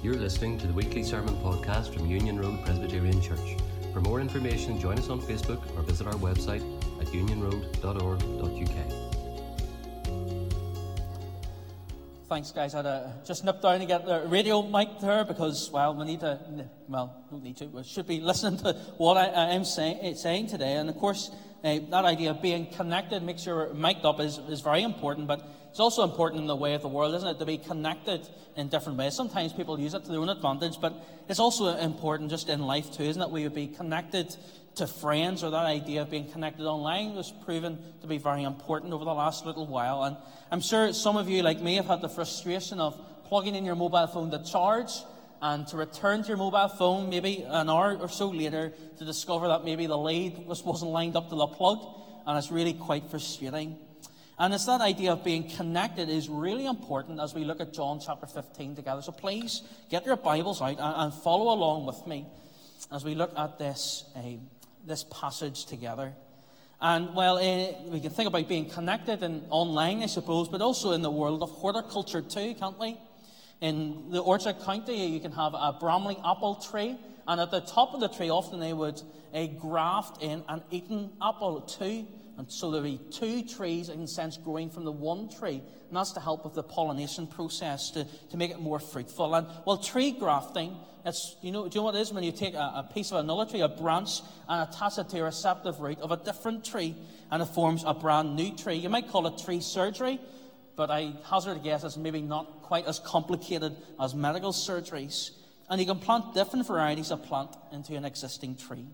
You're listening to the weekly sermon podcast from Union Road Presbyterian Church. For more information, join us on Facebook or visit our website at unionroad.org.uk. Thanks, guys. I had to just nip down to get the radio mic there because, well, we need to, well, don't need to, we should be listening to what I, am say, saying today. And of course, uh, that idea of being connected, make sure mic'd up is, is very important, but it's also important in the way of the world, isn't it, to be connected in different ways. Sometimes people use it to their own advantage, but it's also important just in life too, isn't it? We would be connected to friends, or that idea of being connected online was proven to be very important over the last little while. And I'm sure some of you, like me, have had the frustration of plugging in your mobile phone to charge and to return to your mobile phone maybe an hour or so later to discover that maybe the lead was, wasn't lined up to the plug, and it's really quite frustrating. And it's that idea of being connected is really important as we look at John chapter 15 together. So please get your Bibles out and, and follow along with me as we look at this, uh, this passage together. And well, uh, we can think about being connected and online, I suppose, but also in the world of horticulture too, can't we? In the Orchard County, you can have a Bramley apple tree, and at the top of the tree, often they would uh, graft in an Eton apple too. And so there'll be two trees, in a sense, growing from the one tree. And that's to help with the pollination process to, to make it more fruitful. And well, tree grafting, it's, you know, do you know what it is? When you take a, a piece of another tree, a branch, and attach it to a receptive root of a different tree, and it forms a brand new tree. You might call it tree surgery, but I hazard a guess it's maybe not quite as complicated as medical surgeries. And you can plant different varieties of plant into an existing tree.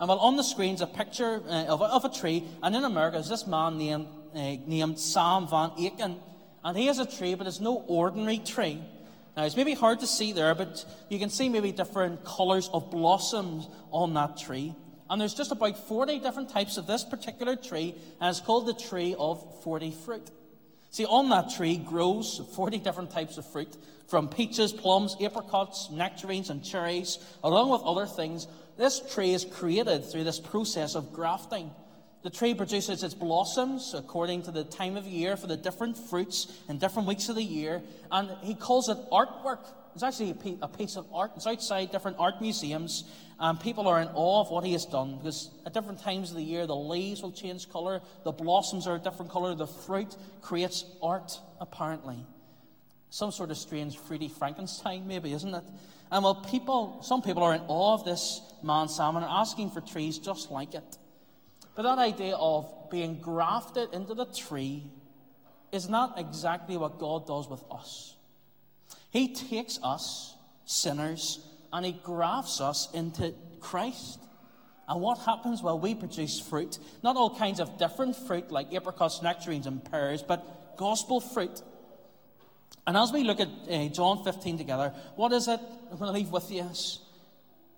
And well, on the screen's a picture uh, of, a, of, a, tree, and in America is this man named, uh, named Sam Van Aken. And he has a tree, but it's no ordinary tree. Now, it's maybe hard to see there, but you can see maybe different colours of blossoms on that tree. And there's just about 40 different types of this particular tree, and it's called the tree of 40 fruit. See, on that tree grows 40 different types of fruit, from peaches, plums, apricots, nectarines, and cherries, along with other things, this tree is created through this process of grafting. The tree produces its blossoms according to the time of year for the different fruits in different weeks of the year, and he calls it artwork. It's actually a piece of art. It's outside different art museums, and people are in awe of what he has done because at different times of the year, the leaves will change colour, the blossoms are a different colour, the fruit creates art, apparently. Some sort of strange, fruity Frankenstein, maybe, isn't it? And well, people, some people are in awe of this man salmon and asking for trees just like it. But that idea of being grafted into the tree is not exactly what God does with us. He takes us, sinners, and He grafts us into Christ. And what happens? Well, we produce fruit. Not all kinds of different fruit like apricots, nectarines, and pears, but gospel fruit. And as we look at uh, John 15 together, what is it I'm going to leave with you?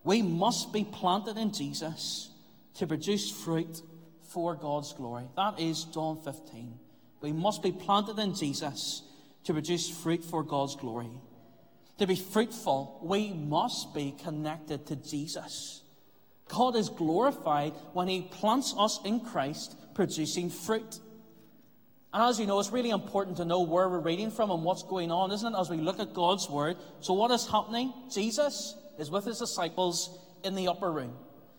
We must be planted in Jesus to produce fruit for God's glory. That is John 15. We must be planted in Jesus to produce fruit for God's glory. To be fruitful, we must be connected to Jesus. God is glorified when He plants us in Christ, producing fruit. And as you know, it's really important to know where we're reading from and what's going on, isn't it, as we look at God's Word? So, what is happening? Jesus is with his disciples in the upper room.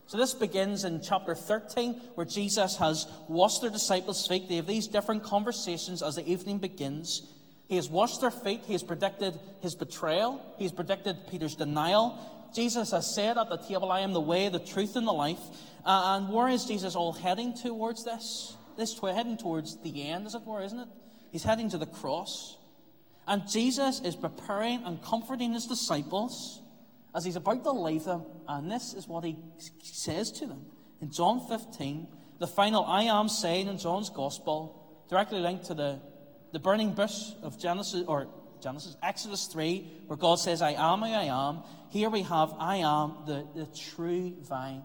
So, this begins in chapter 13, where Jesus has washed their disciples' feet. They have these different conversations as the evening begins. He has washed their feet. He has predicted his betrayal. He has predicted Peter's denial. Jesus has said at the table, I am the way, the truth, and the life. Uh, and where is Jesus all heading towards this? this heading towards the end, as it were, isn't it? He's heading to the cross. And Jesus is preparing and comforting his disciples as he's about to leave them. And this is what he says to them. In John 15, the final I am saying in John's Gospel, directly linked to the, the burning bush of Genesis, or Genesis, Exodus 3, where God says, I am who I am. Here we have, I am the, the true vine.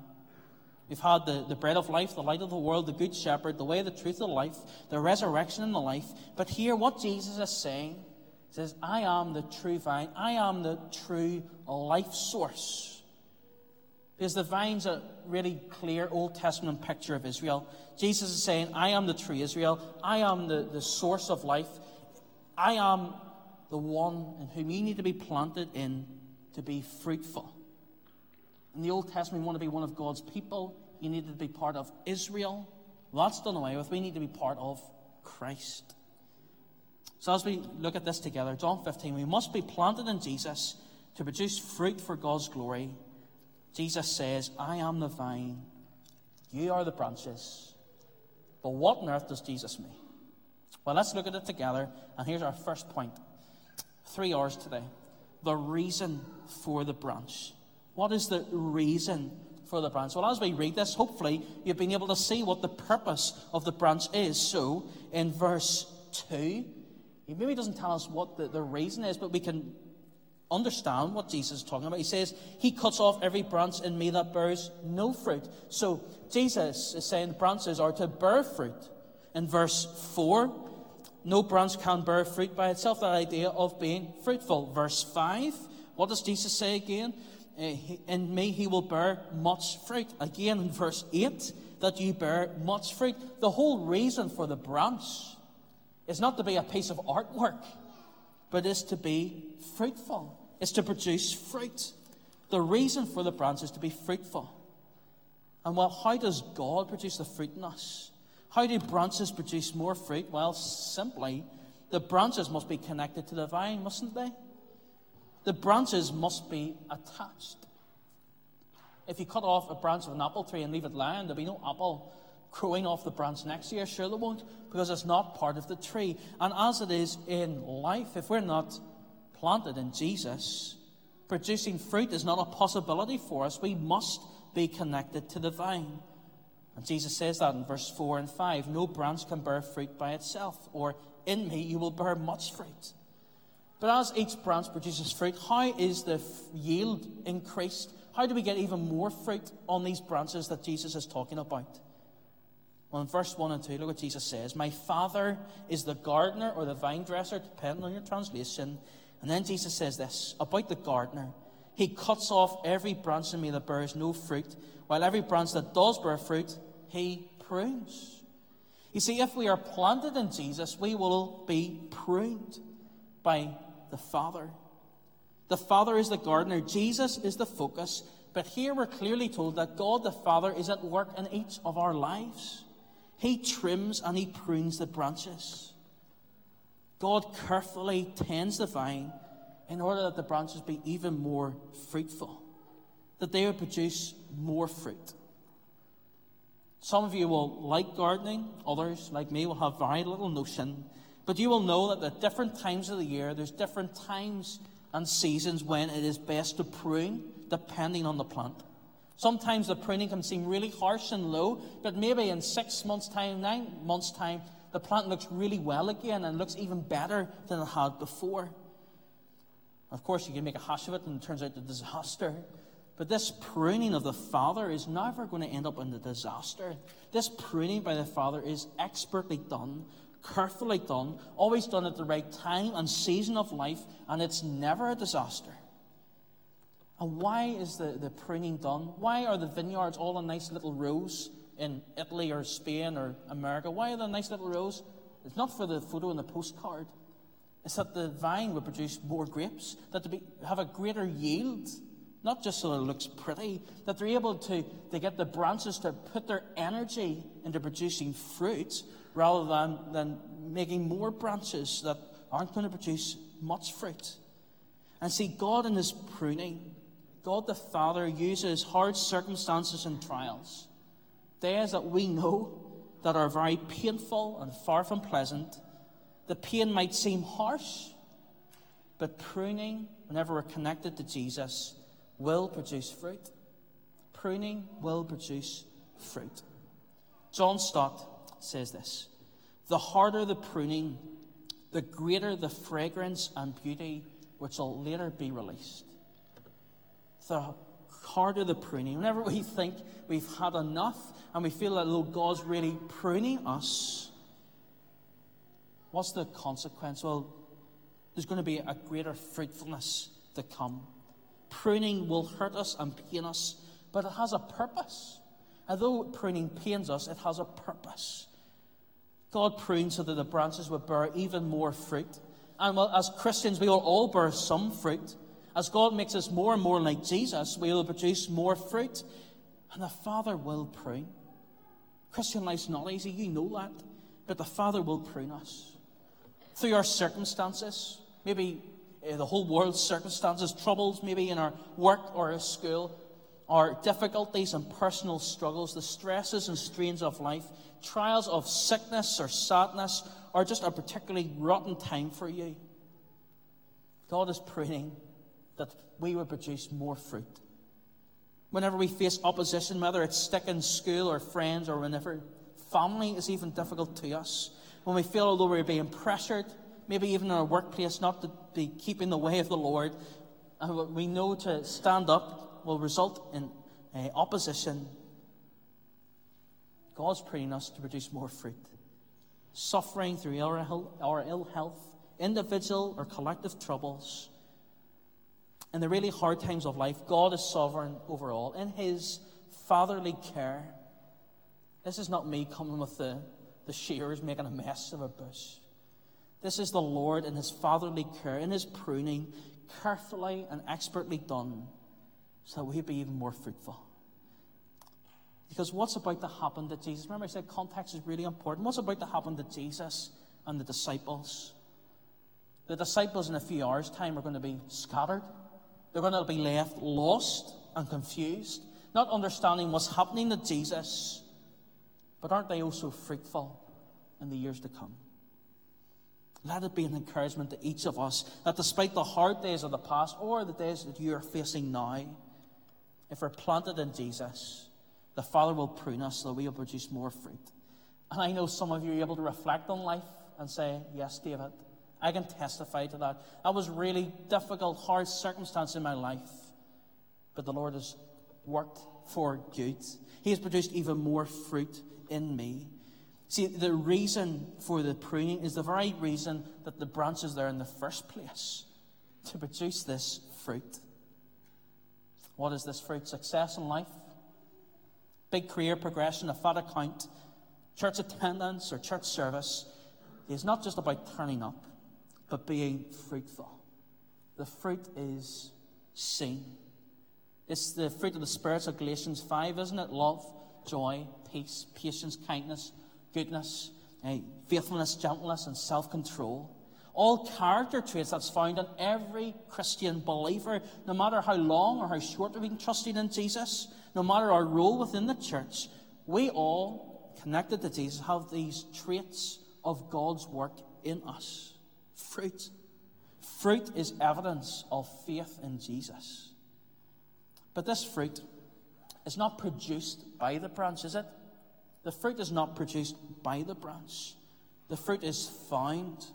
We've had the, the bread of life, the light of the world, the good shepherd, the way, the truth, the life, the resurrection and the life. But here, what Jesus is saying says, I am the true vine. I am the true life source. Because the vine's a really clear Old Testament picture of Israel. Jesus is saying, I am the tree, Israel. I am the, the source of life. I am the one in whom you need to be planted in to be fruitful. In the Old Testament, you want to be one of God's people. You need to be part of Israel. That's done away with. We need to be part of Christ. So, as we look at this together, John 15, we must be planted in Jesus to produce fruit for God's glory. Jesus says, I am the vine, you are the branches. But what on earth does Jesus mean? Well, let's look at it together. And here's our first point three hours today. The reason for the branch. What is the reason for the branch? Well, as we read this, hopefully you've been able to see what the purpose of the branch is. So, in verse 2, he maybe doesn't tell us what the, the reason is, but we can understand what Jesus is talking about. He says, He cuts off every branch in me that bears no fruit. So, Jesus is saying branches are to bear fruit. In verse 4, no branch can bear fruit by itself, that idea of being fruitful. Verse 5, what does Jesus say again? Uh, in me he will bear much fruit. Again in verse 8, that you bear much fruit. The whole reason for the branch is not to be a piece of artwork, but is to be fruitful, is to produce fruit. The reason for the branch is to be fruitful. And well, how does God produce the fruit in us? How do branches produce more fruit? Well, simply, the branches must be connected to the vine, mustn't they? The branches must be attached. If you cut off a branch of an apple tree and leave it lying, there'll be no apple growing off the branch next year. Sure, there won't, because it's not part of the tree. And as it is in life, if we're not planted in Jesus, producing fruit is not a possibility for us. We must be connected to the vine. And Jesus says that in verse 4 and 5 No branch can bear fruit by itself, or in me you will bear much fruit. But as each branch produces fruit, how is the yield increased? How do we get even more fruit on these branches that Jesus is talking about? Well, in verse 1 and 2, look what Jesus says My Father is the gardener or the vine dresser, depending on your translation. And then Jesus says this about the gardener He cuts off every branch in me that bears no fruit, while every branch that does bear fruit, he prunes. You see, if we are planted in Jesus, we will be pruned by the Father. The Father is the gardener, Jesus is the focus. But here we're clearly told that God the Father is at work in each of our lives. He trims and He prunes the branches. God carefully tends the vine in order that the branches be even more fruitful, that they would produce more fruit. Some of you will like gardening, others, like me, will have very little notion. But you will know that at different times of the year, there's different times and seasons when it is best to prune, depending on the plant. Sometimes the pruning can seem really harsh and low, but maybe in six months' time, nine months' time, the plant looks really well again and looks even better than it had before. Of course, you can make a hash of it and it turns out a disaster. But this pruning of the Father is never going to end up in the disaster. This pruning by the Father is expertly done, carefully done, always done at the right time and season of life, and it's never a disaster. And why is the, the pruning done? Why are the vineyards all in nice little rows in Italy or Spain or America? Why are they nice little rows? It's not for the photo and the postcard. It's that the vine will produce more grapes, that be, have a greater yield not just so it looks pretty, that they're able to, to get the branches to put their energy into producing fruit rather than, than making more branches that aren't going to produce much fruit. And see, God in His pruning, God the Father uses hard circumstances and trials, days that we know that are very painful and far from pleasant. The pain might seem harsh, but pruning, whenever we're connected to Jesus, will produce fruit. Pruning will produce fruit. John Stott says this The harder the pruning, the greater the fragrance and beauty which will later be released. The harder the pruning, whenever we think we've had enough and we feel that though God's really pruning us, what's the consequence? Well, there's going to be a greater fruitfulness to come. Pruning will hurt us and pain us, but it has a purpose. Although pruning pains us, it has a purpose. God prunes so that the branches will bear even more fruit. And well, as Christians, we will all bear some fruit. As God makes us more and more like Jesus, we will produce more fruit. And the Father will prune. Christian life's not easy, you know that. But the Father will prune us. Through our circumstances, maybe uh, the whole world's circumstances, troubles, maybe in our work or our school, our difficulties and personal struggles, the stresses and strains of life, trials of sickness or sadness, or just a particularly rotten time for you. God is praying that we will produce more fruit. Whenever we face opposition, whether it's stick in school or friends or whenever family is even difficult to us, when we feel although we're being pressured, maybe even in our workplace, not to be keeping the way of the Lord, and what we know to stand up will result in uh, opposition. God's praying us to produce more fruit. Suffering through our ill health, individual or collective troubles. In the really hard times of life, God is sovereign over all. In His fatherly care, this is not me coming with the, the shears making a mess of a bush. This is the Lord in His fatherly care, in His pruning, carefully and expertly done so that we'd be even more fruitful. Because what's about to happen to Jesus? Remember, I said context is really important. What's about to happen to Jesus and the disciples? The disciples, in a few hours' time, are going to be scattered. They're going to be left lost and confused, not understanding what's happening to Jesus. But aren't they also fruitful in the years to come? Let it be an encouragement to each of us that despite the hard days of the past or the days that you are facing now, if we're planted in Jesus, the Father will prune us so that we will produce more fruit. And I know some of you are able to reflect on life and say, Yes, David, I can testify to that. That was really difficult, hard circumstance in my life. But the Lord has worked for good. He has produced even more fruit in me. See, the reason for the pruning is the very reason that the branch is there in the first place to produce this fruit. What is this fruit? Success in life, big career progression, a fat account, church attendance, or church service is not just about turning up, but being fruitful. The fruit is seen. It's the fruit of the Spirit of Galatians 5, isn't it? Love, joy, peace, patience, kindness, goodness, uh, faithfulness, gentleness, and self control all character traits that's found in every Christian believer, no matter how long or how short we've been trusting in Jesus, no matter our role within the church, we all, connected to Jesus, have these traits of God's work in us. Fruit. Fruit is evidence of faith in Jesus. But this fruit is not produced by the branch, is it? The fruit is not produced by the branch. The fruit is found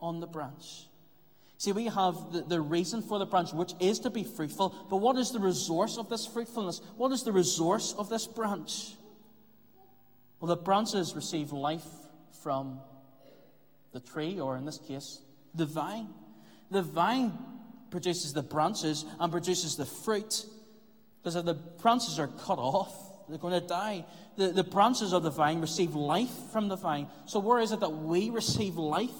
on the branch. See, we have the, the reason for the branch, which is to be fruitful, but what is the resource of this fruitfulness? What is the resource of this branch? Well, the branches receive life from the tree, or in this case, the vine. The vine produces the branches and produces the fruit. Because if the branches are cut off, they're going to die. The, the branches of the vine receive life from the vine. So, where is it that we receive life?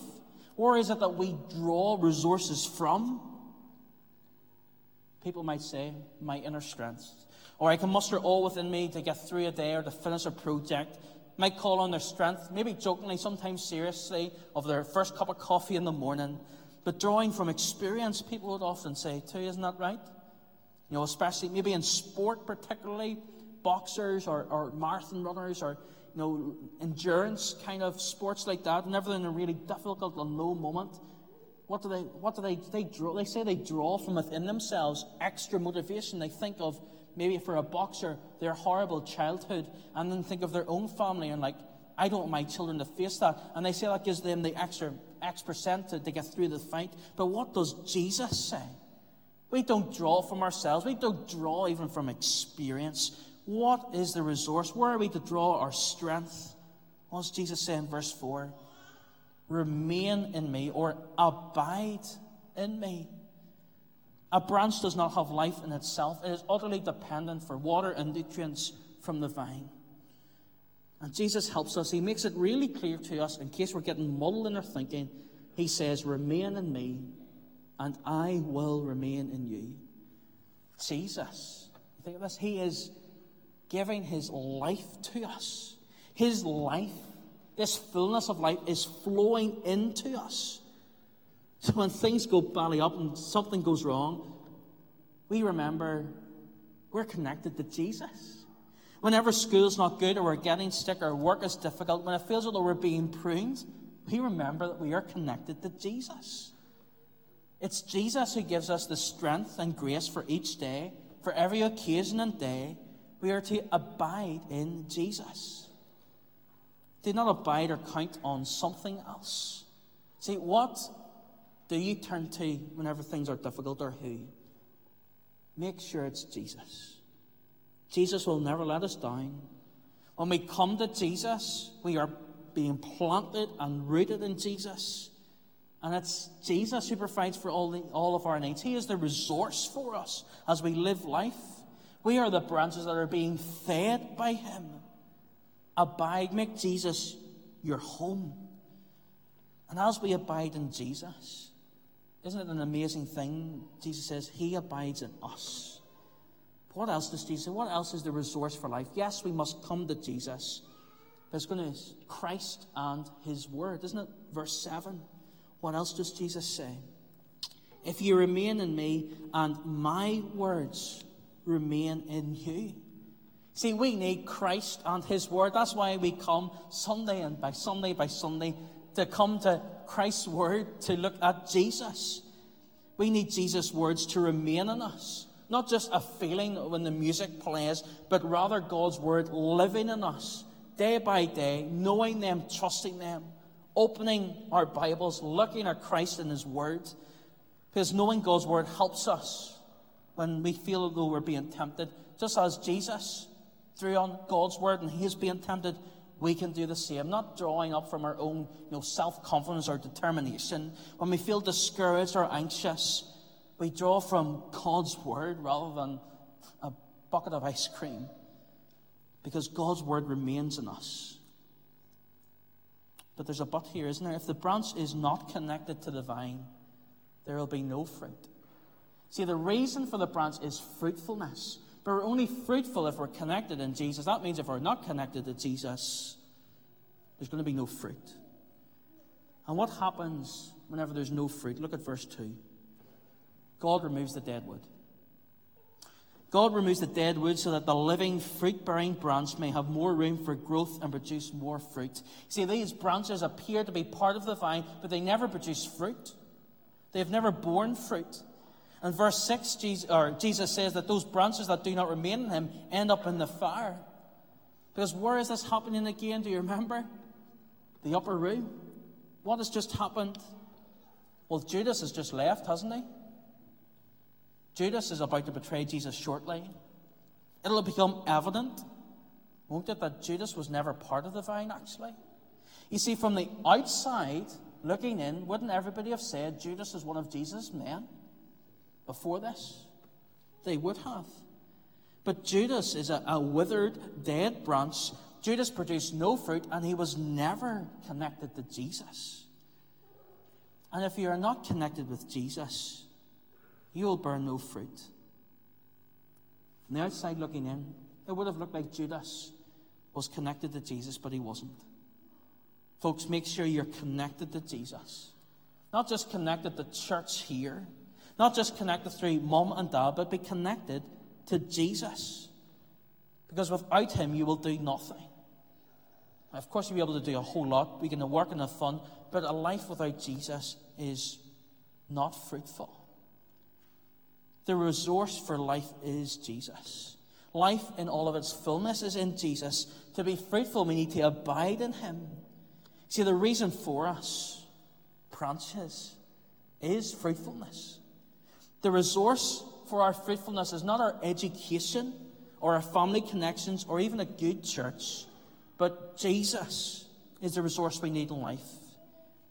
Or is it that we draw resources from? People might say, my inner strength. Or I can muster all within me to get through a day or to finish a project. Might call on their strength, maybe jokingly, sometimes seriously, of their first cup of coffee in the morning. But drawing from experience, people would often say, too, isn't that right? You know, especially maybe in sport, particularly, boxers or, or marathon runners or you know, endurance kind of sports like that, whenever they're in a really difficult and low moment, what do they, what do they, they draw? They say they draw from within themselves extra motivation. They think of maybe for a boxer, their horrible childhood, and then think of their own family and like, I don't want my children to face that. And they say that gives them the extra X percent to, to get through the fight. But what does Jesus say? We don't draw from ourselves. We don't draw even from experience. What is the resource? Where are we to draw our strength? What does Jesus say in verse 4? Remain in me or abide in me. A branch does not have life in itself, it is utterly dependent for water and nutrients from the vine. And Jesus helps us. He makes it really clear to us, in case we're getting muddled in our thinking, he says, Remain in me, and I will remain in you. Jesus, you think of this? He is giving his life to us. His life, this fullness of life, is flowing into us. So when things go belly up and something goes wrong, we remember we're connected to Jesus. Whenever school's not good or we're getting sick or work is difficult, when it feels as though we're being pruned, we remember that we are connected to Jesus. It's Jesus who gives us the strength and grace for each day, for every occasion and day. We are to abide in Jesus. Do not abide or count on something else. See, what do you turn to whenever things are difficult or who? Make sure it's Jesus. Jesus will never let us down. When we come to Jesus, we are being planted and rooted in Jesus. And it's Jesus who provides for all, the, all of our needs. He is the resource for us as we live life. We are the branches that are being fed by Him. Abide, make Jesus your home. And as we abide in Jesus, isn't it an amazing thing? Jesus says, He abides in us. What else does Jesus say? What else is the resource for life? Yes, we must come to Jesus. It's going to Christ and His Word, isn't it? Verse 7. What else does Jesus say? If you remain in me and my words remain in you. See, we need Christ and His Word. That's why we come Sunday and by Sunday by Sunday to come to Christ's Word to look at Jesus. We need Jesus' words to remain in us. Not just a feeling when the music plays, but rather God's Word living in us day by day, knowing them, trusting them, opening our Bibles, looking at Christ and His Word. Because knowing God's Word helps us when we feel as though we're being tempted. Just as Jesus threw on God's Word and He's being tempted, we can do the same, not drawing up from our own you know, self confidence or determination. When we feel discouraged or anxious, we draw from God's word rather than a bucket of ice cream because God's word remains in us. But there's a but here, isn't there? If the branch is not connected to the vine, there will be no fruit. See, the reason for the branch is fruitfulness. But we're only fruitful if we're connected in Jesus. That means if we're not connected to Jesus, there's going to be no fruit. And what happens whenever there's no fruit? Look at verse 2. God removes the dead wood. God removes the dead wood so that the living fruit bearing branch may have more room for growth and produce more fruit. See, these branches appear to be part of the vine, but they never produce fruit. They have never borne fruit. And verse 6, Jesus, Jesus says that those branches that do not remain in him end up in the fire. Because where is this happening again? Do you remember? The upper room. What has just happened? Well, Judas has just left, hasn't he? Judas is about to betray Jesus shortly. It'll become evident, won't it, that Judas was never part of the vine, actually? You see, from the outside, looking in, wouldn't everybody have said Judas is one of Jesus' men? Before this? They would have. But Judas is a, a withered, dead branch. Judas produced no fruit, and he was never connected to Jesus. And if you are not connected with Jesus, you will bear no fruit. From the outside looking in, it would have looked like Judas was connected to Jesus, but he wasn't. Folks, make sure you're connected to Jesus. Not just connected to church here, not just connected through mom and dad, but be connected to Jesus. Because without him, you will do nothing. Of course, you'll be able to do a whole lot. We can work and have fun, but a life without Jesus is not fruitful. The resource for life is Jesus. Life in all of its fullness is in Jesus. To be fruitful, we need to abide in Him. See, the reason for us, branches, is fruitfulness. The resource for our fruitfulness is not our education or our family connections or even a good church, but Jesus is the resource we need in life.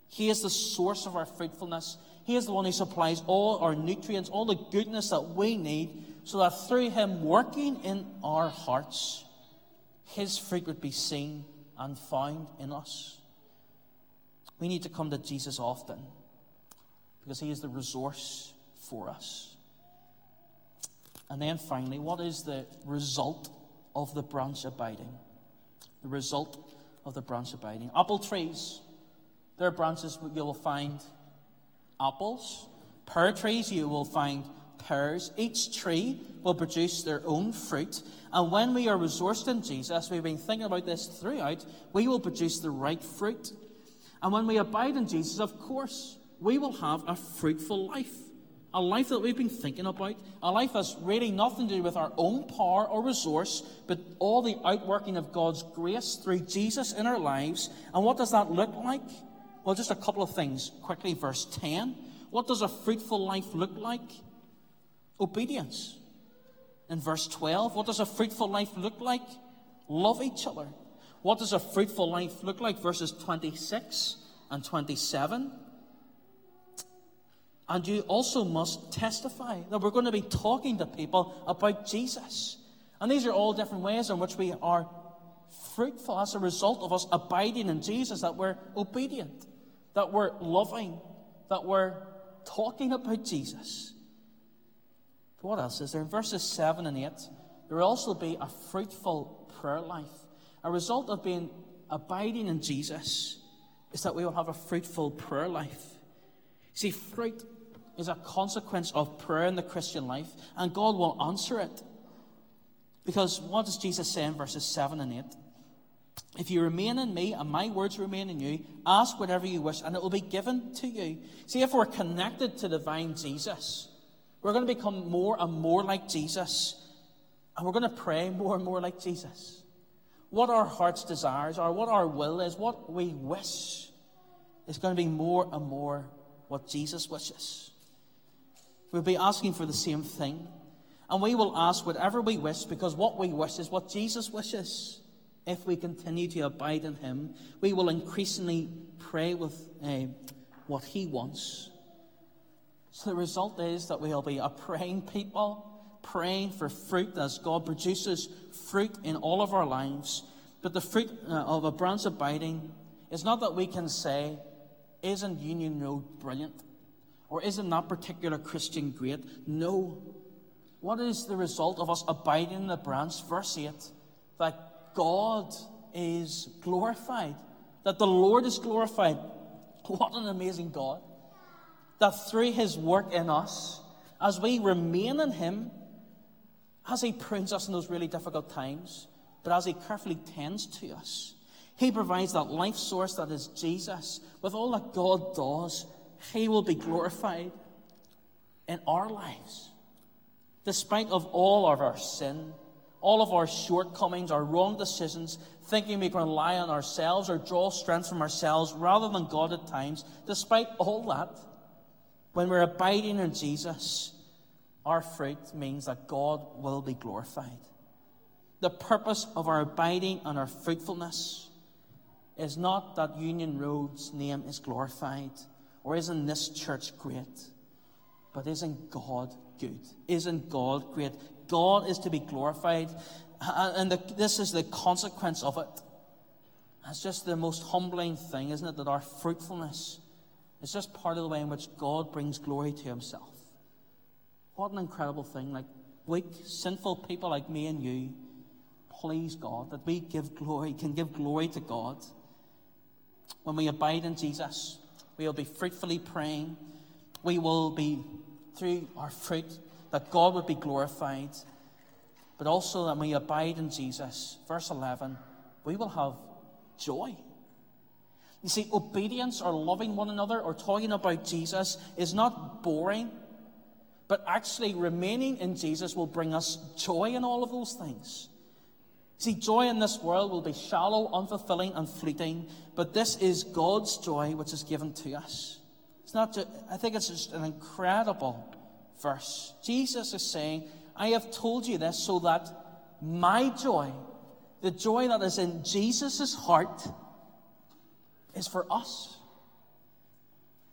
He is the source of our fruitfulness. He is the one who supplies all our nutrients, all the goodness that we need, so that through Him working in our hearts, His fruit would be seen and found in us. We need to come to Jesus often because he is the resource for us. And then finally, what is the result of the branch abiding? The result of the branch abiding. Apple trees, their branches you will find apples. Pear trees, you will find pears. Each tree will produce their own fruit. And when we are resourced in Jesus, we've been thinking about this throughout, we will produce the right fruit. And when we abide in Jesus, of course, we will have a fruitful life. A life that we've been thinking about. A life that's really nothing to do with our own power or resource, but all the outworking of God's grace through Jesus in our lives. And what does that look like? Well, just a couple of things. Quickly, verse 10. What does a fruitful life look like? Obedience. In verse 12, what does a fruitful life look like? Love each other. What does a fruitful life look like? Verses 26 and 27. And you also must testify that we're going to be talking to people about Jesus. And these are all different ways in which we are fruitful as a result of us abiding in Jesus, that we're obedient, that we're loving, that we're talking about Jesus. What else is there? In verses 7 and 8, there will also be a fruitful prayer life. A result of being abiding in Jesus is that we will have a fruitful prayer life. See, fruit is a consequence of prayer in the Christian life, and God will answer it. Because what does Jesus say in verses 7 and 8? If you remain in me and my words remain in you, ask whatever you wish and it will be given to you. See, if we're connected to divine Jesus, we're going to become more and more like Jesus, and we're going to pray more and more like Jesus. What our heart's desires are, what our will is, what we wish, is going to be more and more what Jesus wishes. We'll be asking for the same thing, and we will ask whatever we wish because what we wish is what Jesus wishes. If we continue to abide in Him, we will increasingly pray with uh, what He wants. So the result is that we'll be a praying people, praying for fruit as God produces fruit in all of our lives. But the fruit uh, of a branch abiding is not that we can say, Isn't Union Road brilliant? Or isn't that particular Christian great? No. What is the result of us abiding in the branch? Verse 8 that God is glorified, that the Lord is glorified. What an amazing God that through his work in us, as we remain in him, as he prunes us in those really difficult times, but as he carefully tends to us, he provides that life source that is Jesus. With all that God does, he will be glorified in our lives. Despite of all of our sin, all of our shortcomings, our wrong decisions, thinking we can rely on ourselves or draw strength from ourselves rather than God at times, despite all that, when we're abiding in Jesus, our fruit means that God will be glorified. The purpose of our abiding and our fruitfulness is not that Union Road's name is glorified or isn't this church great, but isn't God good? Isn't God great? God is to be glorified, and the, this is the consequence of it. It's just the most humbling thing, isn't it, that our fruitfulness is just part of the way in which God brings glory to himself. What an incredible thing. Like weak, sinful people like me and you, please God, that we give glory, can give glory to God. When we abide in Jesus, we will be fruitfully praying. We will be, through our fruit, that God would be glorified. But also that we abide in Jesus, verse 11, we will have joy. You see, obedience or loving one another or talking about Jesus is not boring, but actually remaining in Jesus will bring us joy in all of those things. See, joy in this world will be shallow, unfulfilling, and fleeting, but this is God's joy which is given to us. It's not just, I think it's just an incredible verse. Jesus is saying, I have told you this so that my joy, the joy that is in Jesus' heart, is for us.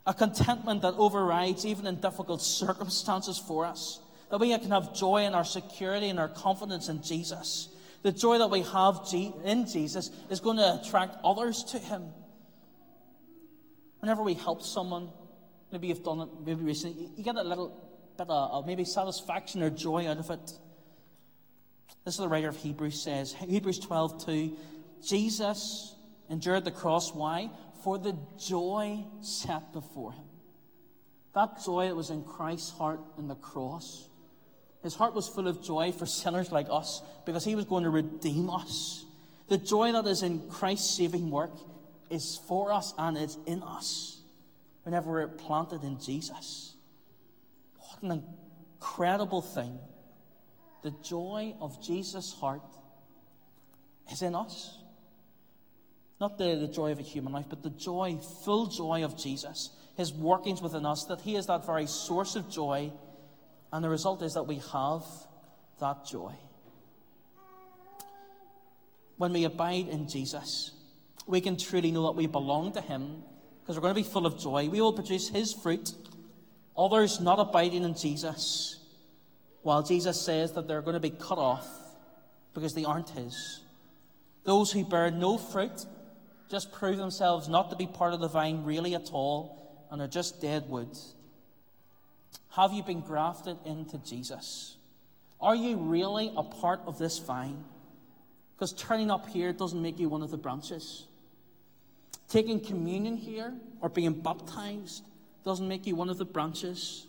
A contentment that overrides even in difficult circumstances for us. That we can have joy in our security and our confidence in Jesus. The joy that we have in Jesus is going to attract others to Him. Whenever we help someone, maybe you've done it maybe recently, you get a little bit of maybe satisfaction or joy out of it. This is the writer of Hebrews says, Hebrews 12 2, Jesus endured the cross. Why? For the joy set before him. That joy that was in Christ's heart in the cross. His heart was full of joy for sinners like us because he was going to redeem us. The joy that is in Christ's saving work is for us and is in us whenever we're planted in Jesus. What an incredible thing. The joy of Jesus' heart is in us. Not the, the joy of a human life, but the joy, full joy of Jesus, his workings within us, that he is that very source of joy, and the result is that we have that joy. When we abide in Jesus, we can truly know that we belong to him because we're going to be full of joy. We will produce his fruit. Others not abiding in Jesus, while Jesus says that they're going to be cut off because they aren't his. Those who bear no fruit just prove themselves not to be part of the vine really at all and are just dead wood. Have you been grafted into Jesus? Are you really a part of this vine? Because turning up here doesn't make you one of the branches. Taking communion here or being baptized doesn't make you one of the branches.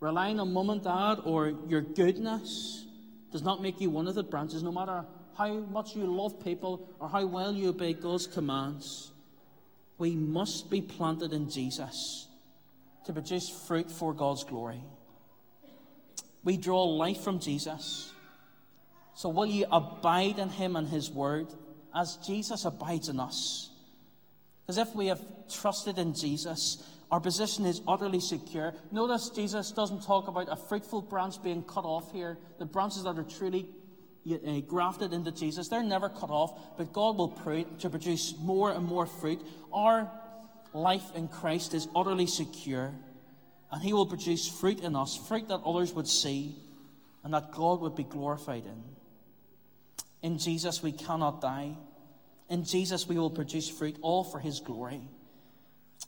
Relying on mum and dad or your goodness does not make you one of the branches, no matter how much you love people or how well you obey God's commands. We must be planted in Jesus to produce fruit for God's glory. We draw life from Jesus. So, will you abide in Him and His Word as Jesus abides in us? Because if we have trusted in Jesus, our position is utterly secure. Notice Jesus doesn't talk about a fruitful branch being cut off here. The branches that are truly uh, grafted into Jesus, they're never cut off, but God will pray to produce more and more fruit. Our life in Christ is utterly secure, and He will produce fruit in us, fruit that others would see, and that God would be glorified in. In Jesus, we cannot die. In Jesus, we will produce fruit, all for His glory.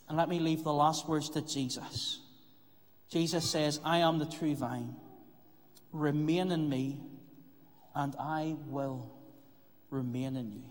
And let me leave the last words to Jesus. Jesus says, I am the true vine. Remain in me, and I will remain in you.